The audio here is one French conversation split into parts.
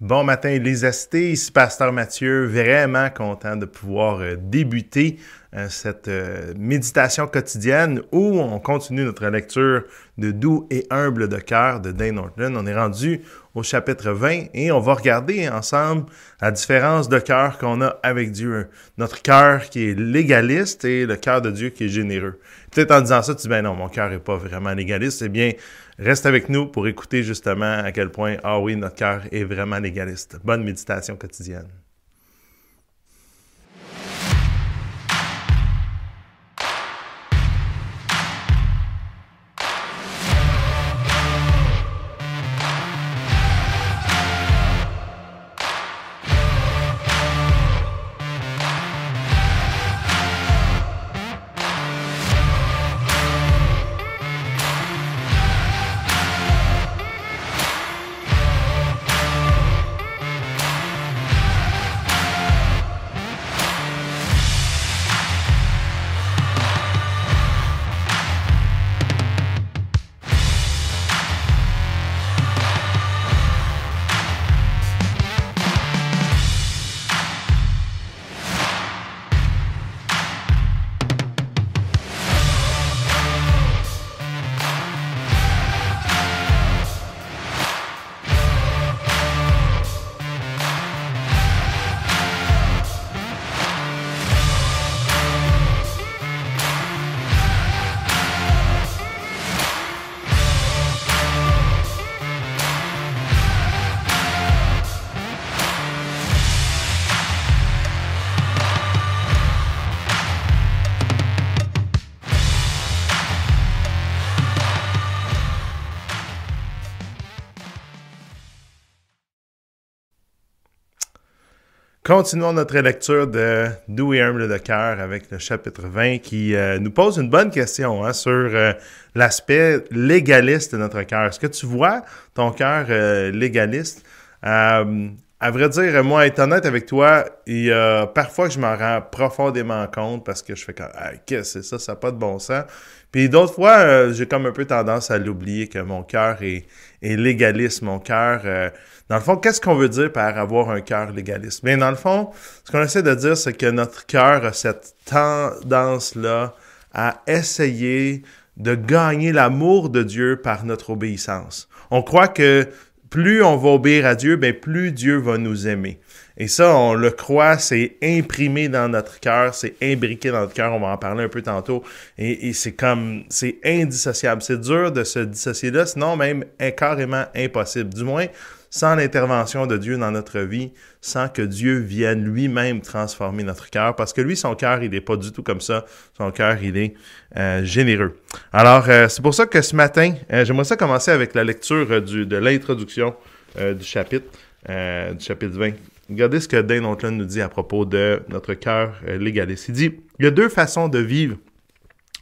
Bon matin les astés, ici Pasteur Mathieu, vraiment content de pouvoir euh, débuter cette euh, méditation quotidienne où on continue notre lecture de Doux et humble de cœur de Dane Norton. On est rendu au chapitre 20 et on va regarder ensemble la différence de cœur qu'on a avec Dieu. Notre cœur qui est légaliste et le cœur de Dieu qui est généreux. Peut-être en disant ça, tu dis, ben non, mon cœur est pas vraiment légaliste. Eh bien, Reste avec nous pour écouter justement à quel point, ah oui, notre cœur est vraiment légaliste. Bonne méditation quotidienne. Continuons notre lecture de Doux et humble de cœur avec le chapitre 20 qui euh, nous pose une bonne question hein, sur euh, l'aspect légaliste de notre cœur. Est-ce que tu vois ton cœur euh, légaliste? à vrai dire, moi, être honnête avec toi, il y a parfois que je m'en rends profondément compte parce que je fais comme qu'est-ce que c'est ça, ça n'a pas de bon sens. Puis d'autres fois, j'ai comme un peu tendance à l'oublier que mon cœur est légaliste, mon cœur dans le fond, qu'est-ce qu'on veut dire par avoir un cœur légaliste? Bien, dans le fond, ce qu'on essaie de dire, c'est que notre cœur a cette tendance-là à essayer de gagner l'amour de Dieu par notre obéissance. On croit que plus on va obéir à Dieu, bien plus Dieu va nous aimer. Et ça, on le croit, c'est imprimé dans notre cœur, c'est imbriqué dans notre cœur, on va en parler un peu tantôt. Et, c'est comme, c'est indissociable. C'est dur de se dissocier là, sinon même carrément impossible. Du moins, sans l'intervention de Dieu dans notre vie, sans que Dieu vienne lui-même transformer notre cœur, parce que lui, son cœur, il n'est pas du tout comme ça. Son cœur, il est euh, généreux. Alors, euh, c'est pour ça que ce matin, euh, j'aimerais ça commencer avec la lecture de l'introduction du chapitre, du chapitre 20. Regardez ce que Dane Ontlund nous dit à propos de notre cœur légaliste. Il dit, il y a deux façons de vivre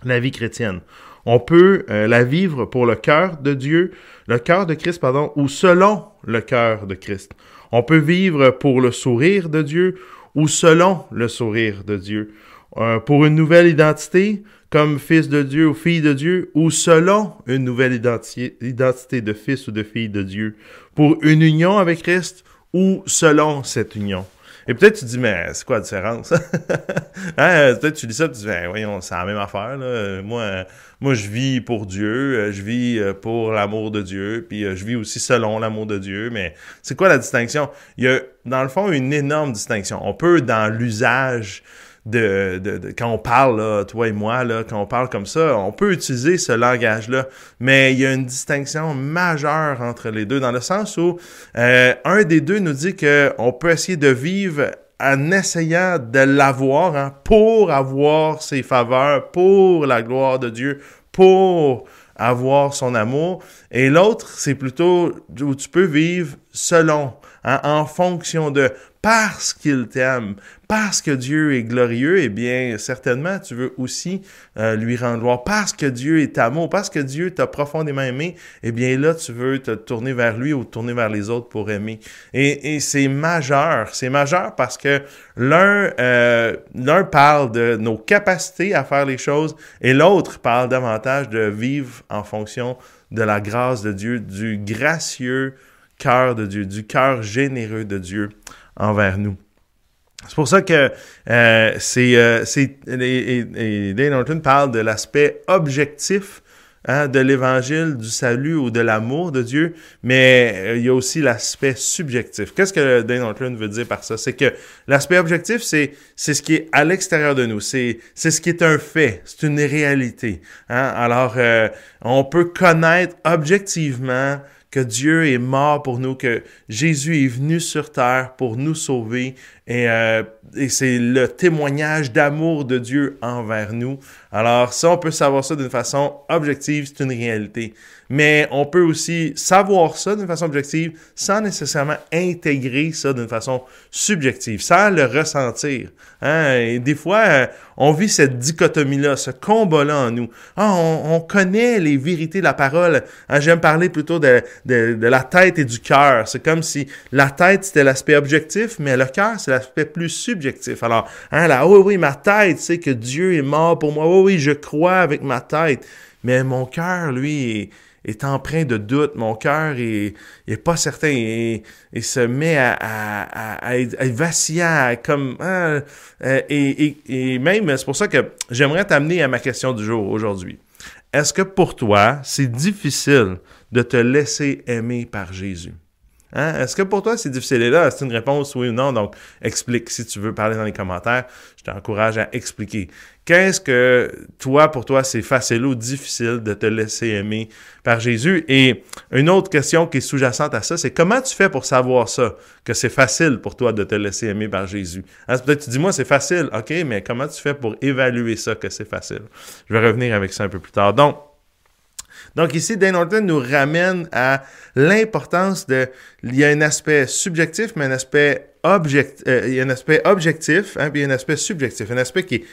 la vie chrétienne. On peut la vivre pour le cœur de Dieu le cœur de Christ, pardon, ou selon le cœur de Christ. On peut vivre pour le sourire de Dieu ou selon le sourire de Dieu. Euh, pour une nouvelle identité, comme fils de Dieu ou fille de Dieu, ou selon une nouvelle identité de fils ou de fille de Dieu. Pour une union avec Christ ou selon cette union. Et peut-être tu dis, mais c'est quoi la différence? hein? Peut-être tu dis ça, tu dis, ben, voyons, c'est la même affaire. Là. Moi, moi, je vis pour Dieu, euh, je vis euh, pour l'amour de Dieu, puis euh, je vis aussi selon l'amour de Dieu. Mais c'est quoi la distinction? Il y a, dans le fond, une énorme distinction. On peut, dans l'usage de, quand on parle, toi et moi, quand on parle comme ça, on peut utiliser ce langage-là, mais il y a une distinction majeure entre les deux, dans le sens où euh, un des deux nous dit qu'on peut essayer de vivre en essayant de l'avoir hein, pour avoir ses faveurs, pour la gloire de Dieu, pour avoir son amour. Et l'autre, c'est plutôt où tu peux vivre selon, hein, en fonction de parce qu'il t'aime, parce que Dieu est glorieux, eh bien, certainement, tu veux aussi euh, lui rendre gloire. Parce que Dieu est amour, parce que Dieu t'a profondément aimé, eh bien, là, tu veux te tourner vers lui ou tourner vers les autres pour aimer. Et, et c'est majeur. C'est majeur parce que l'un, euh, l'un parle de nos capacités à faire les choses et l'autre parle davantage de vivre en fonction de la grâce de Dieu, du gracieux cœur de Dieu, du cœur généreux de Dieu envers nous. C'est pour ça que euh, c'est, euh, et, parle de l'aspect objectif hein, de l'évangile, du salut ou de l'amour de Dieu, mais euh, il y a aussi l'aspect subjectif. Qu'est-ce que Dane Norton veut dire par ça? C'est que l'aspect objectif, c'est, c'est ce qui est à l'extérieur de nous, c'est, c'est ce qui est un fait, c'est une réalité. Hein? Alors, euh, on peut connaître objectivement que Dieu est mort pour nous, que Jésus est venu sur terre pour nous sauver. Et, euh, et c'est le témoignage d'amour de Dieu envers nous. Alors ça, on peut savoir ça d'une façon objective, c'est une réalité mais on peut aussi savoir ça d'une façon objective sans nécessairement intégrer ça d'une façon subjective, sans le ressentir. Hein? Et des fois, euh, on vit cette dichotomie-là, ce combat-là en nous. Ah, on, connaît les vérités de la parole. Hein? J'aime parler plutôt de, de, de, la tête et du cœur. C'est comme si la tête, c'était l'aspect objectif, mais le cœur, c'est plus subjectif. Alors, hein, là, oui, oui, ma tête, c'est que Dieu est mort pour moi. Oui, oui, je crois avec ma tête. Mais mon cœur, lui, est empreint de doute, mon cœur est, est pas certain et, se met à, à, à, être vacillant, comme hein, euh, et, et, même c'est pour ça que j'aimerais t'amener à ma question du jour aujourd'hui. Est-ce que pour toi c'est difficile de te laisser aimer par Jésus? Hein? Est-ce que pour toi c'est difficile? Et là, c'est une réponse oui ou non, donc explique si tu veux parler dans les commentaires. Je t'encourage à expliquer. Qu'est-ce que toi, pour toi, c'est facile ou difficile de te laisser aimer par Jésus? Et une autre question qui est sous-jacente à ça, c'est comment tu fais pour savoir ça, que c'est facile pour toi de te laisser aimer par Jésus? Hein, peut-être tu dis, moi, c'est facile. OK, mais comment tu fais pour évaluer ça, que c'est facile? Je vais revenir avec ça un peu plus tard. Donc, donc ici, Dan Norton nous ramène à l'importance de... Il y a un aspect subjectif, mais un aspect, object, euh, il y a un aspect objectif, hein, puis un aspect subjectif, un aspect qui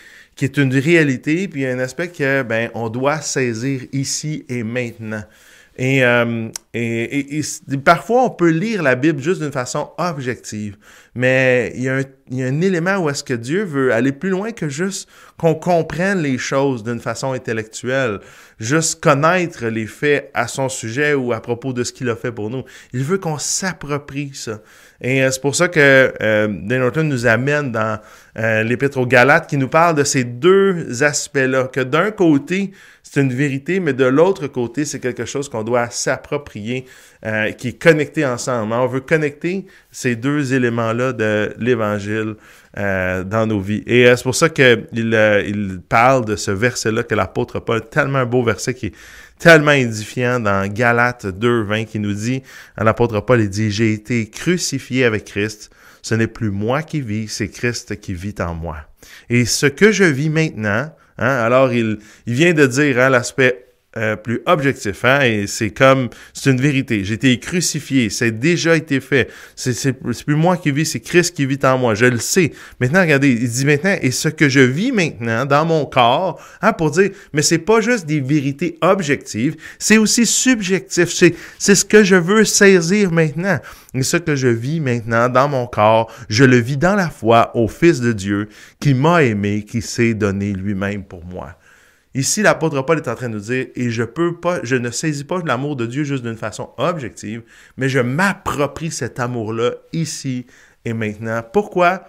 est une réalité, puis un aspect que ben on doit saisir ici et maintenant. Et, euh, et, et, parfois, on peut lire la Bible juste d'une façon objective, mais il y, a un, il y a un élément où est-ce que Dieu veut aller plus loin que juste qu'on comprenne les choses d'une façon intellectuelle, juste connaître les faits à son sujet ou à propos de ce qu'il a fait pour nous. Il veut qu'on s'approprie ça. Et euh, c'est pour ça que euh, Norton nous amène dans euh, l'Épître aux Galates qui nous parle de ces deux aspects-là, que d'un côté, c'est une vérité, mais de l'autre côté, c'est quelque chose qu'on doit s'approprier, euh, qui est connecté ensemble. On veut connecter ces deux éléments-là de l'Évangile euh, dans nos vies. Et c'est pour ça qu'il il parle de ce verset-là que l'apôtre Paul, tellement beau verset qui est tellement édifiant dans Galates 2, 20 qui nous dit, l'apôtre Paul, il dit, j'ai été crucifié avec Christ. Ce n'est plus moi qui vis, c'est Christ qui vit en moi. Et ce que je vis maintenant, hein, alors il, il vient de dire hein, l'aspect euh, plus objectif, hein, et c'est comme, c'est une vérité. J'ai été crucifié, c'est déjà été fait. C'est, c'est, plus moi qui vis, c'est Christ qui vit en moi. Je le sais. Maintenant, regardez, il dit maintenant, et ce que je vis maintenant dans mon corps, hein, pour dire, mais c'est pas juste des vérités objectives, c'est aussi subjectif. C'est, c'est ce que je veux saisir maintenant. Et ce que je vis maintenant dans mon corps, je le vis dans la foi au Fils de Dieu qui m'a aimé, qui s'est donné lui-même pour moi. Ici, l'apôtre Paul est en train de nous dire, et je peux pas, je ne saisis pas l'amour de Dieu juste d'une façon objective, mais je m'approprie cet amour-là ici et maintenant. Pourquoi?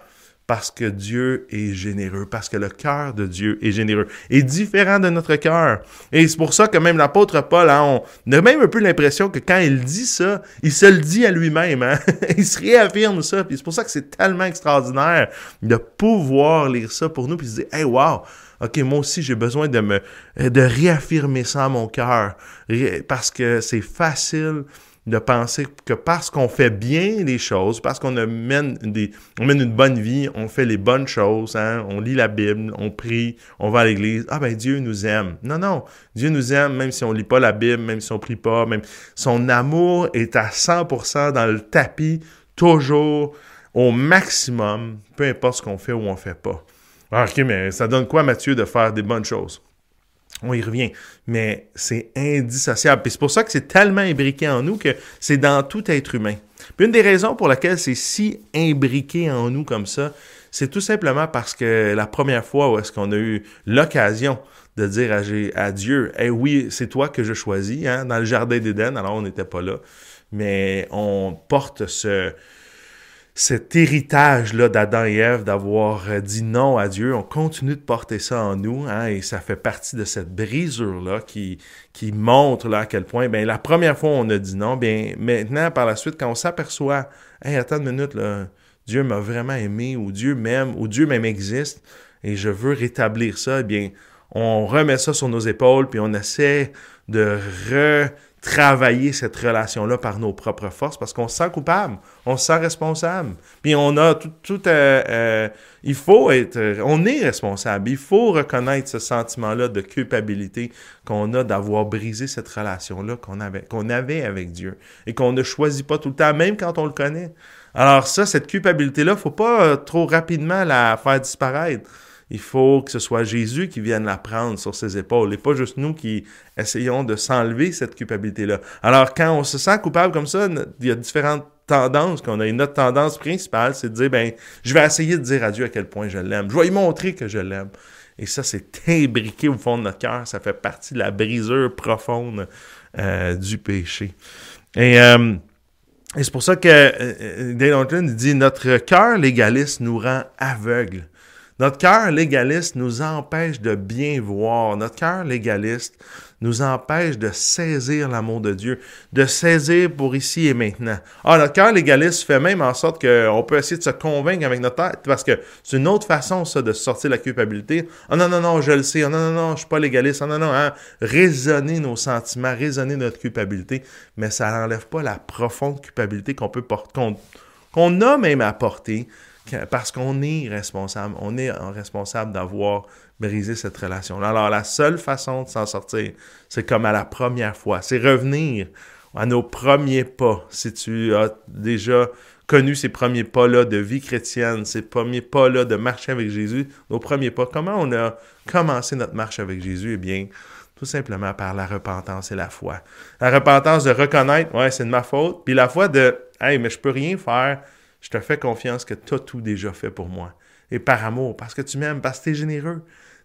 Parce que Dieu est généreux, parce que le cœur de Dieu est généreux, est différent de notre cœur. Et c'est pour ça que même l'apôtre Paul, hein, on a même un peu l'impression que quand il dit ça, il se le dit à lui-même. Hein? il se réaffirme ça. Puis c'est pour ça que c'est tellement extraordinaire de pouvoir lire ça pour nous, puis se dire, hey, wow! OK, moi aussi, j'ai besoin de me, de réaffirmer ça à mon cœur. Parce que c'est facile de penser que parce qu'on fait bien les choses, parce qu'on mène, des, on mène une bonne vie, on fait les bonnes choses, hein, on lit la Bible, on prie, on va à l'église, ah ben Dieu nous aime. Non, non, Dieu nous aime même si on lit pas la Bible, même si on prie pas, même son amour est à 100% dans le tapis, toujours au maximum, peu importe ce qu'on fait ou on fait pas. Ah, OK, mais ça donne quoi, Mathieu, de faire des bonnes choses? On y revient. Mais c'est indissociable. Puis c'est pour ça que c'est tellement imbriqué en nous que c'est dans tout être humain. Puis une des raisons pour laquelle c'est si imbriqué en nous comme ça, c'est tout simplement parce que la première fois où est-ce qu'on a eu l'occasion de dire à, Dieu, eh oui, c'est toi que je choisis, hein, dans le jardin d'Éden, alors on n'était pas là. mais on porte ce, cet héritage-là d'Adam et Ève d'avoir euh, dit non à Dieu, on continue de porter ça en nous, hein, et ça fait partie de cette brisure-là qui, qui montre là, à quel point, ben, la première fois on a dit non, bien, maintenant, par la suite, quand on s'aperçoit, hey, attends une minute, là, Dieu m'a vraiment aimé, ou Dieu m'aime, ou Dieu même existe, et je veux rétablir ça, eh bien, on remet ça sur nos épaules, puis on essaie de re travailler cette relation-là par nos propres forces parce qu'on se sent coupable, on se sent responsable. Puis on a tout, tout euh, euh, il faut être, on est responsable. Il faut reconnaître ce sentiment-là de culpabilité qu'on a d'avoir brisé cette relation-là qu'on avait, qu'on avait avec Dieu et qu'on ne choisit pas tout le temps, même quand on le connaît. Alors ça, cette culpabilité-là, faut pas euh, trop rapidement la faire disparaître. Il faut que ce soit Jésus qui vienne la prendre sur ses épaules et pas juste nous qui essayons de s'enlever cette culpabilité-là. Alors, quand on se sent coupable comme ça, il y a différentes tendances qu'on a. Une autre tendance principale, c'est de dire, ben, je vais essayer de dire à Dieu à quel point je l'aime. Je vais lui montrer que je l'aime. Et ça, c'est imbriqué au fond de notre cœur. Ça fait partie de la brisure profonde euh, du péché. Et, euh, et c'est pour ça que euh, Dale dit, notre cœur légaliste nous rend aveugles. Notre cœur légaliste nous empêche de bien voir. Notre cœur légaliste nous empêche de saisir l'amour de Dieu, de saisir pour ici et maintenant. Ah, notre cœur légaliste fait même en sorte qu'on peut essayer de se convaincre avec notre tête, parce que c'est une autre façon, ça, de sortir la culpabilité. Ah non, non, non, je le sais. Ah non, non, non, je suis pas légaliste. Ah non, non, hein. raisonner nos sentiments, raisonner notre culpabilité, mais ça n'enlève pas la profonde culpabilité qu'on peut porter, qu'on a même à porter parce qu'on est responsable, on est responsable d'avoir brisé cette relation-là. Alors, la seule façon de s'en sortir, c'est comme à la première fois, c'est revenir à nos premiers pas. Si tu as déjà connu ces premiers pas-là de vie chrétienne, ces premiers pas-là de marcher avec Jésus, nos premiers pas, comment on a commencé notre marche avec Jésus? Eh bien, tout simplement par la repentance et la foi. La repentance de reconnaître, ouais, c'est de ma faute, puis la foi de, hey, mais je peux rien faire, je te fais confiance que tu as tout déjà fait pour moi. Et par amour, parce que tu m'aimes, parce que tu es généreux.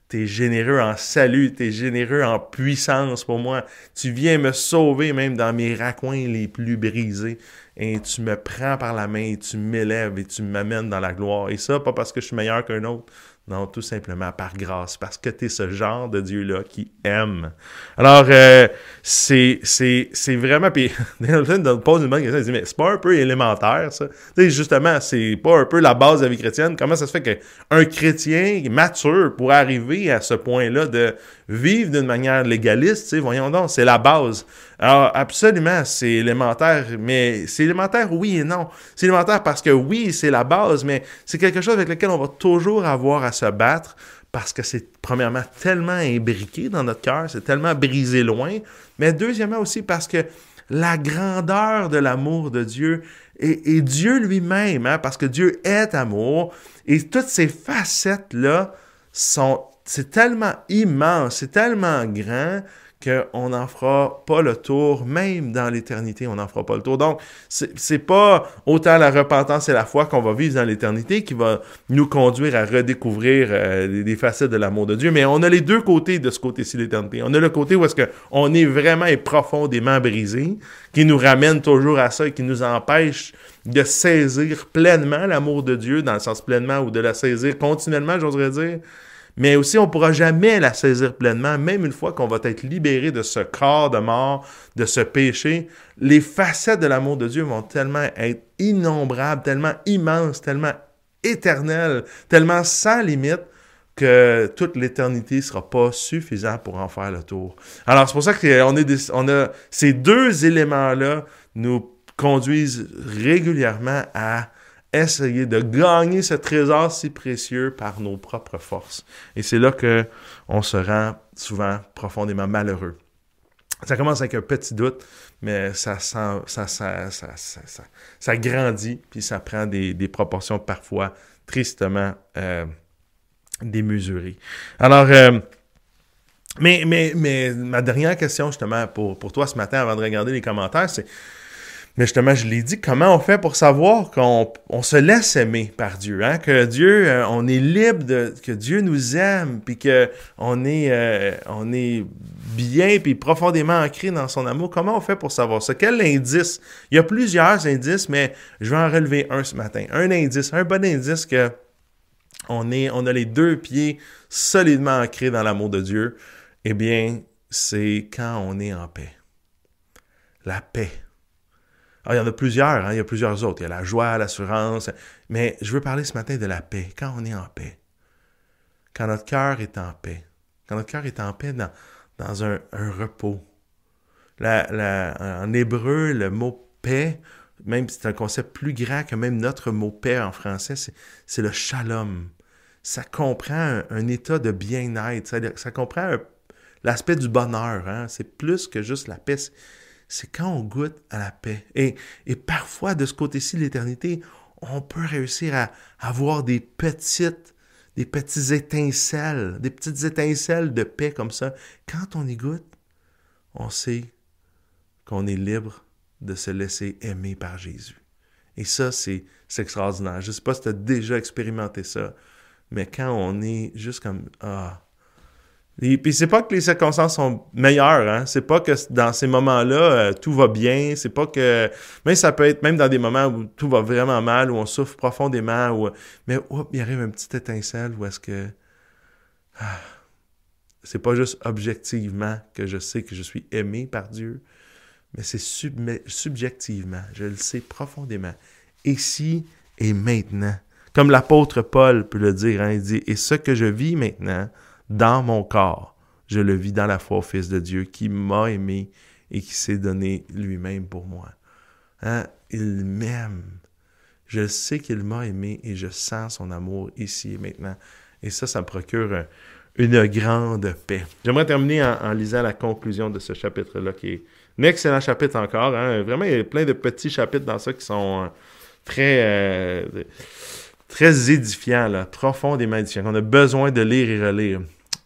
Tu es généreux en salut, tu es généreux en puissance pour moi. Tu viens me sauver même dans mes raccoins les plus brisés. Et tu me prends par la main et tu m'élèves et tu m'amènes dans la gloire. Et ça, pas parce que je suis meilleur qu'un autre, non, tout simplement par grâce, parce que tu es ce genre de Dieu-là qui aime. Alors, euh, c'est, c'est, c'est vraiment... Puis, Danielson pose une bonne question, il dit, mais c'est pas un peu élémentaire, ça? Tu sais, justement, c'est pas un peu la base de la vie chrétienne. Comment ça se fait qu'un chrétien mature pourrait arriver à ce point-là de vivre d'une manière légaliste, voyons donc, c'est la base. Alors, absolument, c'est élémentaire, mais c'est élémentaire oui et non. C'est élémentaire parce que oui, c'est la base, mais c'est quelque chose avec lequel on va toujours avoir à se battre parce que c'est premièrement tellement imbriqué dans notre cœur, c'est tellement brisé loin, mais deuxièmement aussi parce que la grandeur de l'amour de Dieu et, Dieu lui-même, hein, parce que Dieu est amour, et toutes ces facettes-là sont c'est tellement immense, c'est tellement grand qu'on n'en fera pas le tour, même dans l'éternité, on n'en fera pas le tour. Donc, c'est pas autant la repentance et la foi qu'on va vivre dans l'éternité qui va nous conduire à redécouvrir euh, les, facettes de l'amour de Dieu, mais on a les deux côtés de ce côté-ci de l'éternité. On a le côté où est-ce qu'on est vraiment et profondément brisé, qui nous ramène toujours à ça et qui nous empêche de saisir pleinement l'amour de Dieu, dans le sens pleinement, ou de la saisir continuellement, j'oserais dire, mais aussi on ne pourra jamais la saisir pleinement, même une fois qu'on va être libéré de ce corps de mort, de ce péché. Les facettes de l'amour de Dieu vont tellement être innombrables, tellement immenses, tellement éternelles, tellement sans limite que toute l'éternité ne sera pas suffisante pour en faire le tour. Alors, c'est pour ça qu'on ces deux éléments-là nous conduisent régulièrement à essayer de gagner ce trésor si précieux par nos propres forces. Et c'est là que on se rend souvent profondément malheureux. Ça commence avec un petit doute, mais ça, ça, ça, ça, grandit, puis ça prend des, des proportions parfois tristement euh, démesurées. Alors, euh, mais, mais, mais ma dernière question justement pour, pour toi ce matin avant de regarder les commentaires, c'est Mais justement, je l'ai dit, comment on fait pour savoir qu'on on se laisse aimer par Dieu, hein? que Dieu, euh, on est libre, que Dieu nous aime, puis que on est, euh, est bien, puis profondément ancré dans son amour. Comment on fait pour savoir ça? Quel indice? Il y a plusieurs indices, mais je vais en relever un ce matin. Un indice, un bon indice que on, est, on a les deux pieds solidement ancrés dans l'amour de Dieu. Eh bien, c'est quand on est en paix. La paix. Il y en a plusieurs, hein? il y a plusieurs autres. Il y a la joie, l'assurance. Mais je veux parler ce matin de la paix, quand on est en paix. Quand notre cœur est en paix. Quand notre cœur est en paix dans, dans un, repos. en hébreu, le mot paix, même c'est un concept plus grand que même notre mot paix en français, c'est le shalom. Ça comprend un, état de bien-être, ça, ça, comprend l'aspect du bonheur. Hein? C'est plus que juste la paix c'est quand on goûte à la paix. Et, parfois, de ce côté-ci de l'éternité, on peut réussir à avoir des petites, des petits étincelles, des petites étincelles de paix comme ça. Quand on y goûte, on sait qu'on est libre de se laisser aimer par Jésus. Et ça, c'est extraordinaire. Je ne sais pas si tu as déjà expérimenté ça, mais quand on est juste comme Ah, et puis c'est pas que les circonstances sont meilleures, hein. C'est pas que dans ces moments-là euh, tout va bien. C'est pas que mais ça peut être même dans des moments où tout va vraiment mal, où on souffre profondément, où mais hop, il arrive un petit étincelle où est-ce que ah, c'est pas juste objectivement que je sais que je suis aimé par Dieu, mais c'est subjectivement, je le sais profondément. Ici et maintenant, comme l'apôtre Paul peut le dire, hein, il dit et ce que je vis maintenant dans mon corps, je le vis dans la foi au Fils de Dieu qui m'a aimé et qui s'est donné lui-même pour moi. Hein? Il m'aime. Je sais qu'il m'a aimé et je sens son amour ici et maintenant. Et ça, ça me procure une grande paix. J'aimerais terminer en, lisant la conclusion de ce chapitre-là, qui est un excellent chapitre encore. Hein? Vraiment, il y a plein de petits chapitres dans ça qui sont euh, très... Euh, très édifiants, là, profondément édifiants, qu'on a besoin de lire et relire.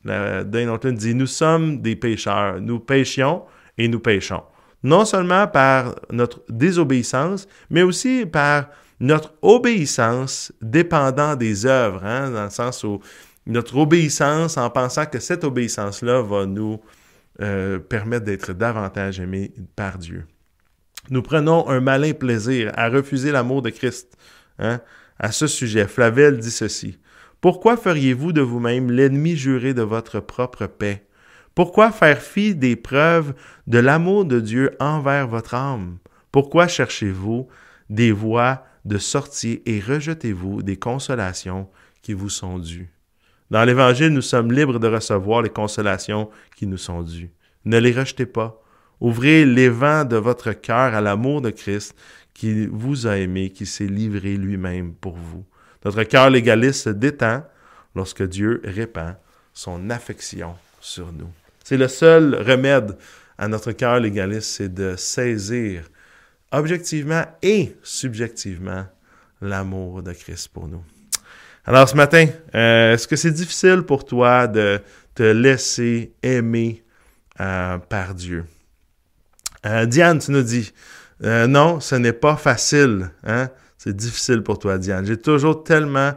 Dane Norton dit Nous sommes des pécheurs. Nous péchions et nous péchons. Non seulement par notre désobéissance, mais aussi par notre obéissance dépendant des œuvres, hein, dans le sens où notre obéissance en pensant que cette obéissance-là va nous euh, permettre d'être davantage aimés par Dieu. Nous prenons un malin plaisir à refuser l'amour de Christ. Hein. À ce sujet, Flavel dit ceci. Pourquoi feriez-vous de vous-même l'ennemi juré de votre propre paix? Pourquoi faire fi des preuves de l'amour de Dieu envers votre âme? Pourquoi cherchez-vous des voies de sortie et rejetez-vous des consolations qui vous sont dues? Dans l'Évangile, nous sommes libres de recevoir les consolations qui nous sont dues. Ne les rejetez pas. Ouvrez les vents de votre cœur à l'amour de Christ qui vous a aimé, qui s'est livré lui-même pour vous. Notre cœur légaliste se détend lorsque Dieu répand son affection sur nous. C'est le seul remède à notre cœur légaliste, c'est de saisir objectivement et subjectivement l'amour de Christ pour nous. Alors ce matin, euh, est-ce que c'est difficile pour toi de te laisser aimer euh, par Dieu? Euh, Diane, tu nous dis, non, ce n'est pas facile. Hein? C'est difficile pour toi, Diane. J'ai toujours tellement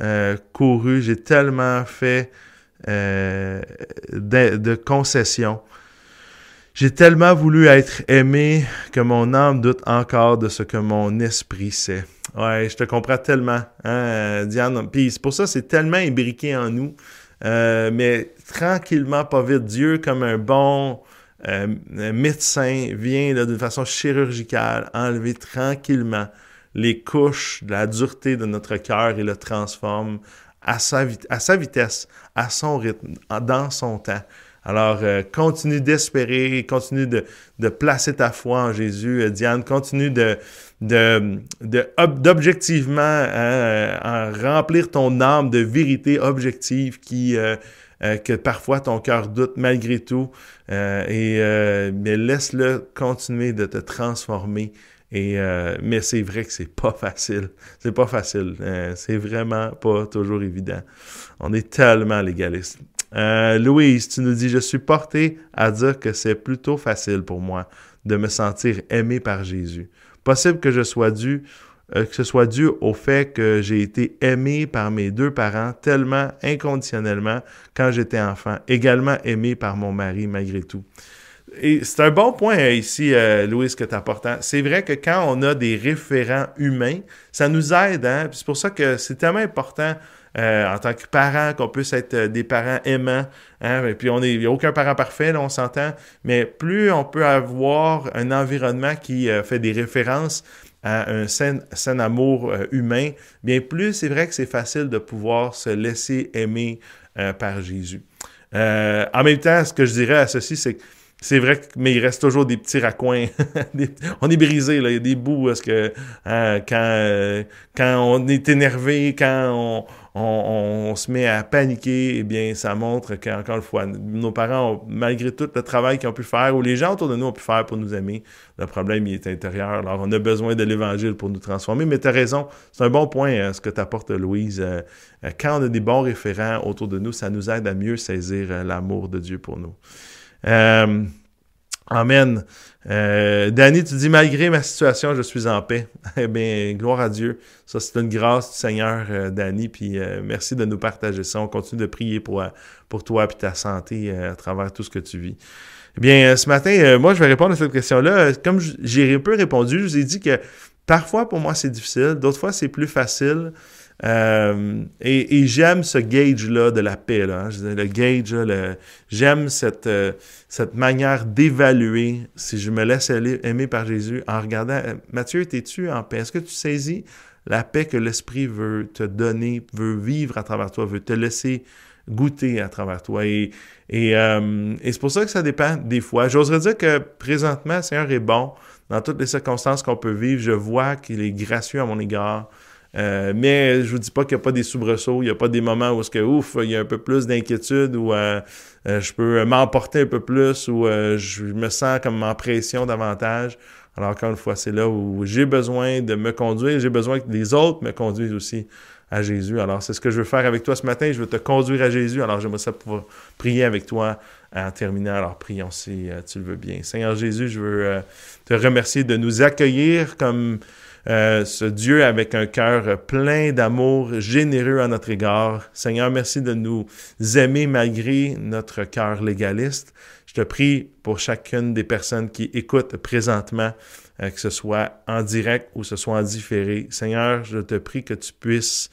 euh, couru, j'ai tellement fait euh, de, concessions. J'ai tellement voulu être aimé que mon âme doute encore de ce que mon esprit sait. Ouais, je te comprends tellement, hein, Diane. Puis c'est pour ça c'est tellement imbriqué en nous. Euh, mais tranquillement, pas vite, Dieu, comme un bon médecin, vient d'une façon chirurgicale enlever tranquillement les couches de la dureté de notre cœur et le transforme à sa, à sa vitesse, à son rythme, dans son temps. Alors, euh, continue d'espérer, continue de, de, placer ta foi en Jésus. Euh, Diane, continue de, de, d'objectivement hein, remplir ton âme de vérité objective qui, euh, que parfois ton cœur doute malgré tout. et, mais laisse-le continuer de te transformer et, euh, mais c'est vrai que c'est pas facile. C'est pas facile. Euh, c'est vraiment pas toujours évident. On est tellement légaliste. Euh, Louise, tu nous dis, je suis porté à dire que c'est plutôt facile pour moi de me sentir aimé par Jésus. Possible que je sois dû euh, que ce soit dû au fait que j'ai été aimé par mes deux parents tellement inconditionnellement quand j'étais enfant, également aimé par mon mari malgré tout. Et c'est un bon point euh, ici, euh, Louis, que tu apportes. C'est vrai que quand on a des référents humains, ça nous aide. Hein? C'est pour ça que c'est tellement important en tant que parent qu'on puisse être des parents aimants. Hein? Et puis, on n'est aucun parent parfait, là, on s'entend. Mais plus on peut avoir un environnement qui fait des références à un sain, amour euh, humain, bien plus c'est vrai que c'est facile de pouvoir se laisser aimer euh, par Jésus. Euh, en même temps, ce que je dirais à ceci, c'est que c'est vrai, mais il reste toujours des petits raccoins. on est brisé, là. Il y a des bouts parce que hein, quand, quand on est énervé, quand on, on, se met à paniquer, eh bien, ça montre qu'encore une fois, nos parents, malgré tout le travail qu'ils ont pu faire, ou les gens autour de nous ont pu faire pour nous aimer, le problème, il est intérieur. Alors, on a besoin de l'Évangile pour nous transformer. Mais tu as raison, c'est un bon point, hein, ce que t'apportes, Louise. Euh, euh, quand on a des bons référents autour de nous, ça nous aide à mieux saisir euh, l'amour de Dieu pour nous. Amen. Euh, Danny, tu dis, malgré ma situation, je suis en paix. eh bien, gloire à Dieu. Ça, c'est une grâce du Seigneur, euh, Danny. Puis euh, merci de nous partager ça. On continue de prier pour, euh, pour toi et ta santé à travers tout ce que tu vis. Eh bien, ce matin, moi, je vais répondre à cette question-là. Comme j'ai un peu répondu, je vous ai dit que parfois, pour moi, c'est difficile. D'autres fois, c'est plus facile. Euh, et, j'aime ce gauge-là de la paix. Là, hein. le gauge, j'aime cette, euh, cette manière d'évaluer si je me laisse aimer par Jésus en regardant, euh, Mathieu, es-tu en paix? Est-ce que tu saisis la paix que l'Esprit veut te donner, veut vivre à travers toi, veut te laisser goûter à travers toi? Et, et, et c'est pour ça que ça dépend des fois. J'oserais dire que présentement, Seigneur est bon. Dans toutes les circonstances qu'on peut vivre, je vois qu'il est gracieux à mon égard. Euh, mais je vous dis pas qu'il n'y a pas des soubresauts, il n'y a pas des moments où que ouf, il y a un peu plus d'inquiétude ou euh, euh, je peux m'emporter un peu plus ou je me sens comme en pression davantage. Alors encore une fois, c'est là où j'ai besoin de me conduire, j'ai besoin que les autres me conduisent aussi à Jésus. Alors c'est ce que je veux faire avec toi ce matin, je veux te conduire à Jésus. Alors j'aimerais ça pouvoir prier avec toi en terminant. Alors prions si tu le veux bien. Seigneur Jésus, je veux te remercier de nous accueillir comme euh, ce Dieu avec un cœur plein d'amour, généreux à notre égard. Seigneur, merci de nous aimer malgré notre cœur légaliste. Je te prie pour chacune des personnes qui écoutent présentement, euh, que ce soit en direct ou ce soit en différé. Seigneur, je te prie que tu puisses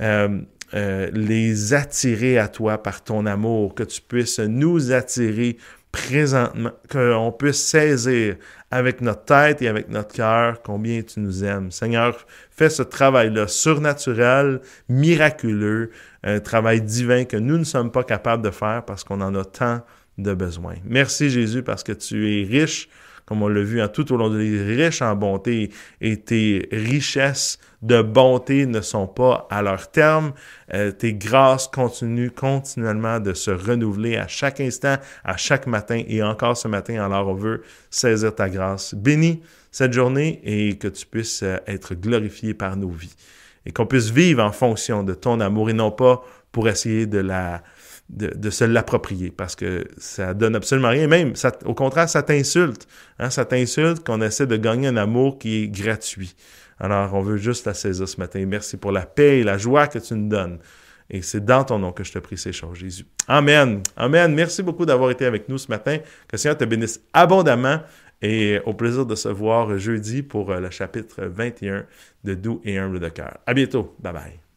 euh, les attirer à toi par ton amour, que tu puisses nous attirer qu'on puisse saisir avec notre tête et avec notre cœur combien tu nous aimes. Seigneur, fais ce travail-là surnaturel, miraculeux, un travail divin que nous ne sommes pas capables de faire parce qu'on en a tant de besoin. Merci Jésus parce que tu es riche comme on l'a vu hein, tout au long de l'année, riche en bonté, et tes richesses de bonté ne sont pas à leur terme. Euh, tes grâces continuent continuellement de se renouveler à chaque instant, à chaque matin, et encore ce matin, alors on veut saisir ta grâce. Bénis cette journée et que tu puisses euh, être glorifié par nos vies, et qu'on puisse vivre en fonction de ton amour et non pas pour essayer de la de, se l'approprier parce que ça donne absolument rien. Même, ça, au contraire, ça t'insulte. Hein, ça t'insulte qu'on essaie de gagner un amour qui est gratuit. Alors, on veut juste la saisir ce matin. Merci pour la paix et la joie que tu nous donnes. Et c'est dans ton nom que je te prie ces choses, Jésus. Amen. Amen. Merci beaucoup d'avoir été avec nous ce matin. Que le Seigneur te bénisse abondamment et au plaisir de se voir jeudi pour euh, le chapitre 21 de Doux et humble de cœur. À bientôt. Bye bye.